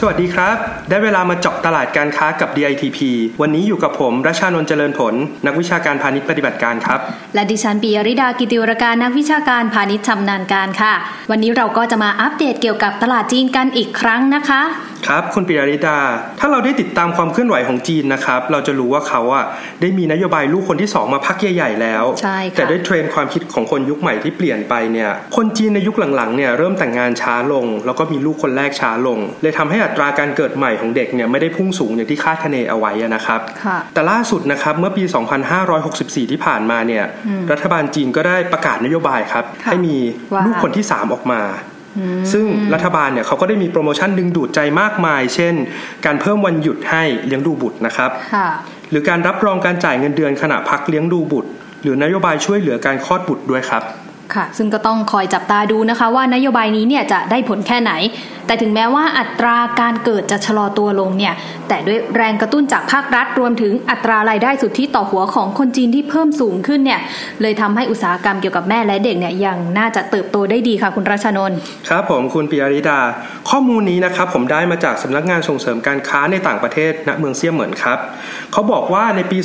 สวัสดีครับ ได้เวลามาเจาะตลาดการค้ากับ DITP วันนี้อยู่กับผมรัชานนท์เจริญผล นักวิชาการพาณิชย์ปฏิบัติการครับ และดิฉันปียริดากิติวรการนักวิชาการพาณิชย์ชำนาญการค่ะ วันนี้เราก็จะมาอัปเดตเกี่ยวกับตลาดจีนกันอีกครั้งนะคะครับคุณปิยริดา ถ้าเราได้ติดตามความเคลื่อนไหวของจีนนะครับ เราจะรู้ว่าเขาอะได้มีนโยบายลูกคนที่ 2 มาพักใหญ่ๆแล้วใช่ค่ะแต่ด้วยเทรนด์ความคิดของคนยุคใหม่ที่เปลี่ยนไปเนี่ย คนจีนในยุคหลังๆเนี่ยเริ่มแต่งงานช้าลง แล้วก็มีลูกคนแรกช้าลง เลยทำให้อัตราการเกิดใหม่ของเด็กเนี่ยไม่ได้พุ่งสูงอย่างที่คาดคะเนเอาไว้อะนะครับค่ะแต่ล่าสุดนะครับเมื่อปี 2564 ที่ผ่านมาเนี่ยรัฐบาลจีนก็ได้ประกาศนโยบายครับค่ะให้มีว่าลูกคนที่ 3 ออกมา ซึ่งรัฐบาลเนี่ยเขาก็ได้มีโปรโมชั่นดึงดูดใจมากมาย เช่น การเพิ่มวันหยุดให้เลี้ยงดูบุตรนะครับค่ะหรือการรับรองการจ่ายเงินเดือนขณะพักเลี้ยงดูบุตร หรือนโยบายช่วยเหลือการคลอดบุตรด้วยครับ ค่ะ ซึ่งก็ต้องคอยจับตาดูนะคะ ว่านโยบายนี้เนี่ยจะได้ผลแค่ไหน แต่ถึงแม้ว่าอัตราการเกิดจะชะลอตัวลงเนี่ย แต่ด้วยแรงกระตุ้นจากภาครัฐรวมถึงอัตรารายได้สุทธิต่อหัวของคนจีนที่เพิ่มสูงขึ้นเนี่ย เลยทำให้อุตสาหกรรมเกี่ยวกับแม่และเด็กเนี่ยยังน่าจะเติบโตได้ดีค่ะคุณรัชนนท์ครับผมคุณปิยริดา ข้อมูลนี้นะครับผมได้มาจากสำนักงานส่งเสริมการค้าในต่างประเทศณเมืองเซี่ยเหมินครับเขาบอกว่าในปี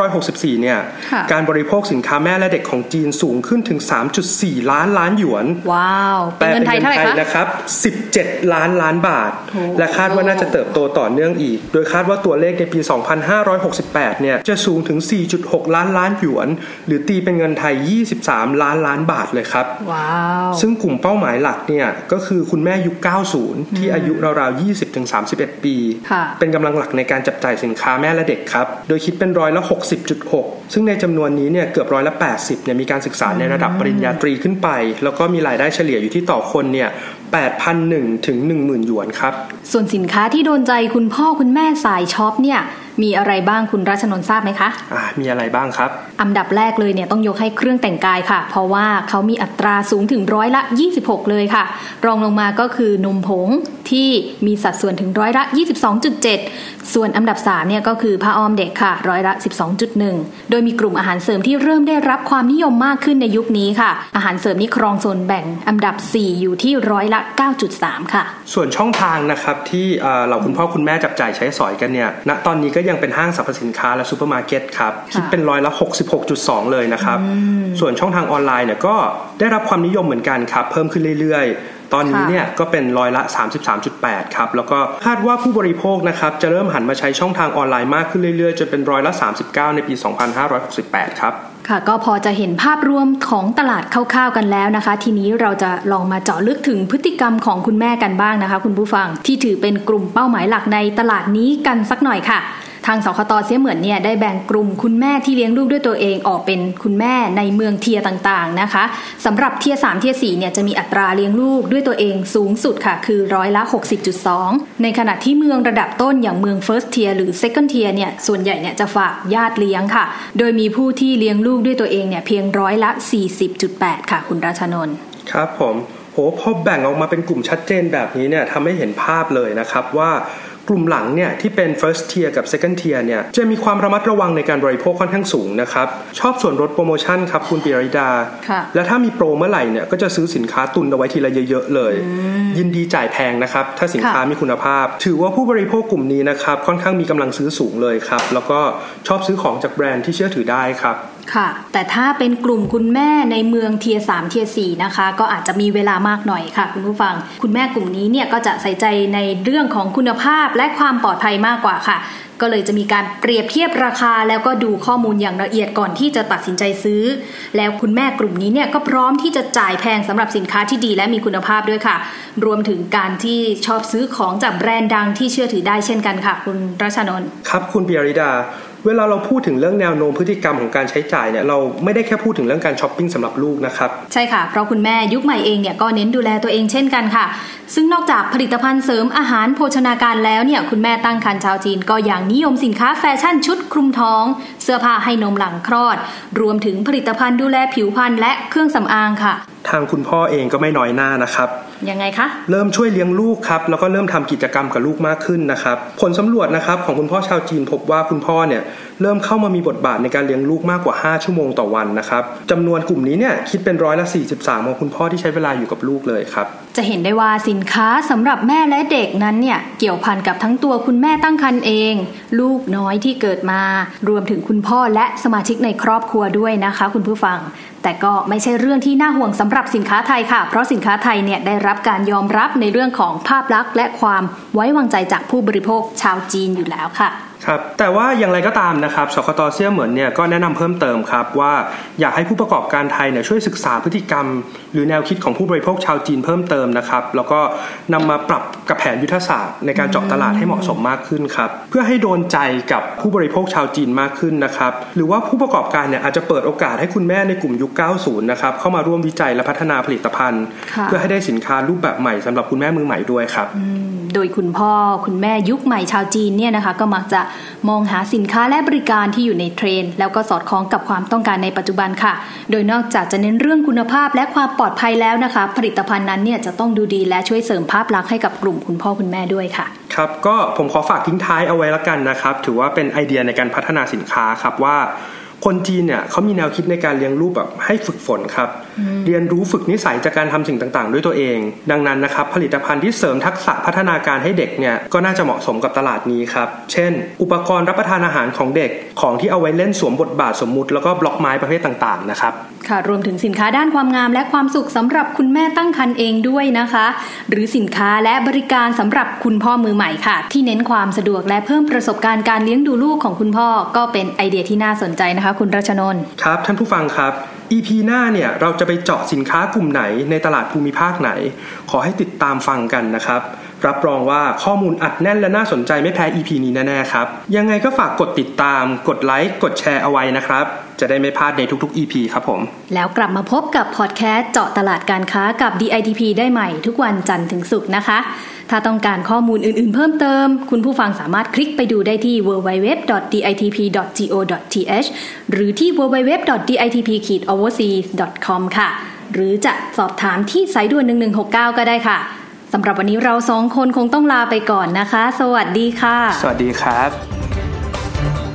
2564 เนี่ยค่ะการบริโภคสินค้าแม่และเด็กของจีนสูงขึ้นถึง 3.4 ล้านล้านหยวน ว้าว เป็นเงินไทยเท่าไหร่คะนะครับ 17ล้านล้านบาทโอ้และคาดว่าน่าจะเติบโตต่อเนื่องอีก โดยคาดว่าตัวเลขในปี 2568 เนี่ย จะสูงถึง 4.6 ล้านล้านหยวน หรือตีเป็นเงินไทย 23 ล้านล้านบาทเลยครับว้าวซึ่งกลุ่มเป้าหมายหลักเนี่ย ก็คือคุณแม่ยุค 90 ที่อายุราวๆ 20-31 ปีค่ะเป็นกำลังหลักในการจับจ่ายสินค้าแม่และเด็กครับ โดยคิดเป็นร้อยละ 60.6 ซึ่งในจำนวนนี้เนี่ยเกือบร้อยละ 80 เนี่ยมีการศึกษาในระดับปริญญาตรีขึ้นไป แล้วก็มีรายได้เฉลี่ยอยู่ที่ต่อคนเนี่ย 8,001ถึง10,000หยวนครับ ส่วนสินค้าที่โดนใจคุณพ่อคุณแม่สายช็อปเนี่ย มีอะไรบ้างคุณรัชนนท์ทราบไหมคะอ่ามีอะไรบ้างครับ อันดับแรกเลยเนี่ยต้องยกให้เครื่องแต่งกายค่ะ เพราะว่าเขามีอัตราสูงถึงร้อยละ 26 เลยค่ะ รองลงมาก็คือนมผงที่มีสัดส่วนถึงร้อยละ 22.7 ส่วนอันดับ3เนี่ยก็คือผ้าอ้อมเด็กค่ะร้อยละ 12.1 โดยมีกลุ่มอาหารเสริมที่เริ่มได้รับความนิยมมากขึ้นในยุคนี้ค่ะ อาหารเสริมนี่ครองส่วนแบ่งอันดับ 4 อยู่ที่ร้อยละ 9.3 ค่ะ ส่วนช่องทางนะครับที่เอ่อเราคุณพ่อคุณแม่จับจ่ายใช้สอยกันเนี่ยณตอนนี้ก็ยังเป็นห้างสรรพสินค้าและซูเปอร์มาร์เก็ตครับคิดเป็นร้อยละ 66.2 เลยนะครับ ส่วนช่องทางออนไลน์เนี่ยก็ได้รับความนิยมเหมือนกันครับ เพิ่มขึ้นเรื่อยๆ ตอนนี้เนี่ยก็เป็นร้อยละ 33.8 ครับ แล้วก็คาดว่าผู้บริโภคนะครับ จะเริ่มหันมาใช้ช่องทางออนไลน์มากขึ้นเรื่อยๆ จนเป็นร้อยละ 39 ในปี 2568 ครับค่ะก็พอจะเห็นภาพรวมของตลาดคร่าวๆกันแล้วนะคะ ทีนี้เราจะลองมาเจาะลึกถึงพฤติกรรมของคุณแม่กันบ้างนะคะ คุณผู้ฟังที่ถือเป็นกลุ่มเป้าหมายหลักในตลาดนี้กันสักหน่อยค่ะ ทางสคตเซี่ยเหมินเนี่ยได้แบ่งกลุ่มคุณแม่ที่เลี้ยงลูกด้วยตัวเองออกเป็นคุณแม่ในเมือง tier ต่างๆนะคะสำหรับ tier 3 tier 4เนี่ยจะมีอัตราเลี้ยงลูกด้วยตัวเองสูงสุดค่ะ คือร้อยละ 60.2 ในขณะที่เมืองระดับต้นอย่างเมือง first tier หรือ second tier เนี่ยส่วนใหญ่เนี่ยจะฝากญาติเลี้ยงค่ะ โดยมีผู้ที่เลี้ยงลูกด้วยตัวเองเนี่ยเพียงร้อยละ 40.8 ค่ะ คุณราชนนท์ครับผมโหพอแบ่งออกมาเป็นกลุ่มชัดเจนแบบนี้เนี่ยทำให้เห็นภาพเลยนะครับว่า กลุ่มหลังเนี่ยที่เป็น first tier กับ second tier เนี่ยจะมีความระมัดระวังในการบริโภคค่อนข้างสูงนะครับ ชอบส่วนลดโปรโมชั่นครับคุณปิยริดาค่ะและถ้ามีโปรเมื่อไหร่เนี่ยก็จะซื้อสินค้าตุนเอาไว้ทีละเยอะๆเลย ยินดีจ่ายแพงนะครับ ถ้าสินค้าค่ะมีคุณภาพ ถือว่าผู้บริโภคกลุ่มนี้นะครับค่อนข้างมีกำลังซื้อสูงเลยครับแล้วก็ชอบซื้อของจากแบรนด์ที่เชื่อถือได้ครับ ค่ะ แต่ถ้าเป็นกลุ่มคุณแม่ในเมืองเทียสามเทียสี่นะคะ ก็อาจจะมีเวลามากหน่อยค่ะคุณผู้ฟัง คุณแม่กลุ่มนี้เนี่ยก็จะใส่ใจในเรื่องของคุณภาพและความปลอดภัยมากกว่าค่ะ ก็เลยจะมีการเปรียบเทียบราคา แล้วก็ดูข้อมูลอย่างละเอียดก่อนที่จะตัดสินใจซื้อ แล้วคุณแม่กลุ่มนี้เนี่ยก็พร้อมที่จะจ่ายแพงสำหรับสินค้าที่ดีและมีคุณภาพด้วยค่ะ รวมถึงการที่ชอบซื้อของจากแบรนด์ดังที่เชื่อถือได้เช่นกันค่ะ คุณรัชนนท์ครับคุณปิยริดา เวลาเราพูดถึงเรื่องแนวโน้มพฤติกรรมของการใช้จ่ายเนี่ยเราไม่ได้แค่พูดถึงเรื่องการช้อปปิ้งสำหรับลูกนะครับ ใช่ค่ะ เพราะคุณแม่ยุคใหม่เองเนี่ยก็เน้นดูแลตัวเองเช่นกันค่ะ ซึ่งนอกจากผลิตภัณฑ์เสริมอาหารโภชนาการแล้วเนี่ยคุณแม่ตั้งครรภ์ชาวจีนก็อย่างนิยมสินค้าแฟชั่นชุดคลุมท้อง เสื้อผ้าให้นมหลังคลอด รวมถึงผลิตภัณฑ์ดูแลผิวพรรณและเครื่องสำอางค่ะ ทางคุณพ่อเองก็ไม่น้อยหน้านะครับยังไงคะ เริ่มช่วยเลี้ยงลูกครับ แล้วก็เริ่มทำกิจกรรมกับลูกมากขึ้นนะครับ ผลสำรวจนะครับของคุณพ่อชาวจีนพบว่าคุณพ่อเนี่ยเริ่มเข้ามามีบทบาทในการเลี้ยงลูกมากกว่า 5 ชั่วโมงต่อวันนะครับจำนวนกลุ่มนี้เนี่ยคิดเป็นร้อยละ 43 ของคุณพ่อที่ใช้เวลาอยู่กับลูกเลยครับ จะเห็นได้ว่าสินค้าสำหรับแม่และเด็กนั้นเนี่ยเกี่ยวพันกับทั้งตัวคุณแม่ตั้งครรภ์เอง ลูกน้อยที่เกิดมา รวมถึงคุณพ่อและสมาชิกในครอบครัวด้วยนะคะ คุณผู้ฟัง แต่ก็ไม่ใช่เรื่องที่น่าห่วงสำหรับสินค้าไทยค่ะ เพราะสินค้าไทยเนี่ยได้รับการยอมรับในเรื่องของภาพลักษณ์และความไว้วางใจจากผู้บริโภคชาวจีนอยู่แล้วค่ะ ครับแต่ว่าอย่างไรก็ตามนะครับสคตเซียเหมือนเนี่ยก็แนะนำเพิ่มเติมครับว่าอยากให้ผู้ประกอบการไทยเนี่ยช่วยศึกษาพฤติกรรม หรือแนวคิดของผู้บริโภคชาวจีนเพิ่มเติมนะครับ แล้วก็นำมาปรับกับแผนยุทธศาสตร์ในการเจาะตลาดให้เหมาะสมมากขึ้นครับเพื่อให้โดนใจกับผู้บริโภคชาวจีนมากขึ้นนะครับหรือว่าผู้ประกอบการเนี่ยอาจจะเปิดโอกาสให้คุณแม่ในกลุ่มยุค 90 นะครับเข้ามาร่วมวิจัยและพัฒนาผลิตภัณฑ์ เพื่อให้ได้สินค้ารูปแบบใหม่สำหรับคุณแม่มือใหม่ด้วยครับโดยคุณพ่อคุณแม่ยุคใหม่ชาวจีนเนี่ยนะคะก็มักจะมองหาสินค้าและบริการที่อยู่ในเทรนแล้วก็สอดคล้องกับความต้องการในปัจจุบันค่ะ โดยนอกจากจะเน้นเรื่องคุณภาพและความปลอดภัยแล้วนะคะ ผลิตภัณฑ์นั้นเนี่ยจะต้องดูดีและช่วยเสริมภาพลักษณ์ให้กับกลุ่มคุณพ่อคุณแม่ด้วยค่ะ ครับก็ผมขอฝากทิ้งท้ายเอาไว้ละกันนะครับ ถือว่าเป็นไอเดียในการพัฒนาสินค้าครับว่าคนจีนเนี่ยเขามีแนวคิดในการเลี้ยงลูกแบบให้ฝึกฝนครับ เรียนรู้ฝึกนิสัยจากการทำสิ่งต่างๆ ด้วยตัวเอง ดังนั้นนะครับผลิตภัณฑ์ที่เสริมทักษะพัฒนาการให้เด็กเนี่ยก็น่าจะเหมาะสมกับตลาดนี้ครับ เช่น อุปกรณ์รับประทานอาหารของเด็กของที่เอาไว้เล่นสวมบทบาทสมมุติ แล้วก็บล็อกไม้ประเภทต่างๆนะครับค่ะรวมถึงสินค้าด้านความงามและความสุขสำหรับคุณแม่ตั้งครรภ์เองด้วยนะคะ หรือสินค้าและบริการสำหรับคุณพ่อมือใหม่ค่ะ ที่เน้นความสะดวกและเพิ่มประสบการณ์การเลี้ยงดูลูกของคุณพ่อก็เป็นไอเดียที่น่าสนใจนะคะ คุณรัชนนท์ครับ ท่านผู้ฟังครับ EP หน้าเนี่ยเราจะไปเจาะสินค้ากลุ่มไหนในตลาดภูมิภาคไหน ขอให้ติดตามฟังกันนะครับรับรองว่าข้อมูลอัดแน่นและน่าสนใจไม่แพ้ EP นี้แน่ๆครับ ยังไงก็ฝากกดติดตาม กดไลค์ กดแชร์เอาไว้นะครับ จะได้ไม่พลาดในทุกๆ EP ครับผม แล้วกลับมาพบกับพอดแคสต์เจาะตลาดการค้ากับ DITP ได้ใหม่ทุกวันจันทร์ถึงศุกร์นะคะ ถ้าต้องการข้อมูลอื่นๆ เพิ่มเติม คุณผู้ฟังสามารถคลิกไปดูได้ที่ www.ditp.go.th หรือที่ www.ditp-overseas.com ค่ะ หรือจะสอบถามที่สายด่วน 1169 ก็ได้ค่ะสำหรับวันนี้เราสองคนคงต้องลาไปก่อนนะคะ สวัสดีค่ะ สวัสดีครับ